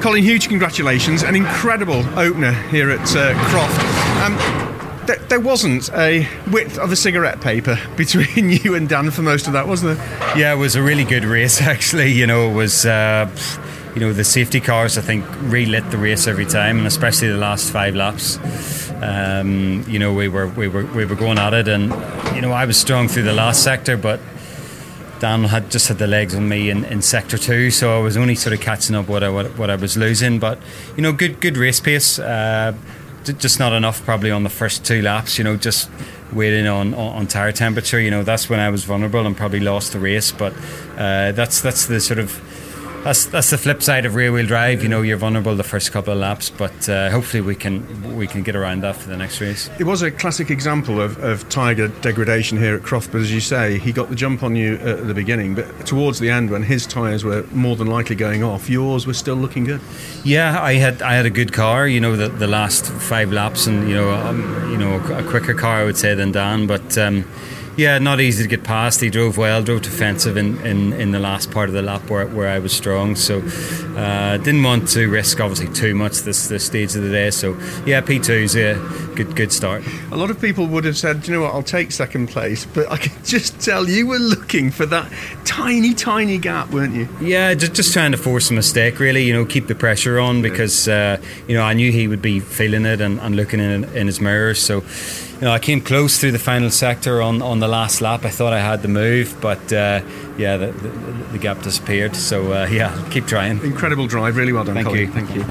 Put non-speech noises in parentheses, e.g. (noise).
Colin, huge congratulations. An incredible opener here at uh, Croft. Um, th- there wasn't a width of a cigarette paper (laughs) between (laughs) you and Dan for most of that, wasn't there? Yeah, it was a really good race, (laughs) actually. You know, it was. Uh, you know the safety cars I think relit the race every time and especially the last five laps um, you know we were we were we were going at it and you know I was strong through the last sector but Dan had just had the legs on me in, in sector two, so I was only sort of catching up what I what, what I was losing. But you know, good good race pace. Uh, just not enough probably on the first two laps. You know, just waiting on, on, on tire temperature. You know, that's when I was vulnerable and probably lost the race. But uh, that's that's the sort of that's that's the flip side of rear wheel drive. You know, you're vulnerable the first couple of laps, but uh, hopefully we can we can get around that for the next race. It was a classic example of, of tyre degradation here at Croft, but as you say, he got the jump on you at the beginning, but towards the end, when his tyres were more than likely going off, yours were still looking good. Yeah, I had I had a good car. You know, the, the last five laps, and you know, um, you know, a quicker car I would say than Dan, but. Um, yeah, not easy to get past. He drove well, drove defensive in, in, in the last part of the lap where, where I was strong. So uh, didn't want to risk obviously too much this this stage of the day. So yeah, P two is a good good start. A lot of people would have said, you know what, I'll take second place, but I can just tell you were looking for that tiny tiny gap, weren't you? Yeah, just just trying to force a mistake, really. You know, keep the pressure on because uh, you know I knew he would be feeling it and, and looking in in his mirror. So you know, I came close through the final sector on, on the last lap. I thought I had the move, but uh, yeah, the, the, the, gap disappeared. So uh, yeah, keep trying. Incredible drive, really well done. Thank Colin. you. Thank you.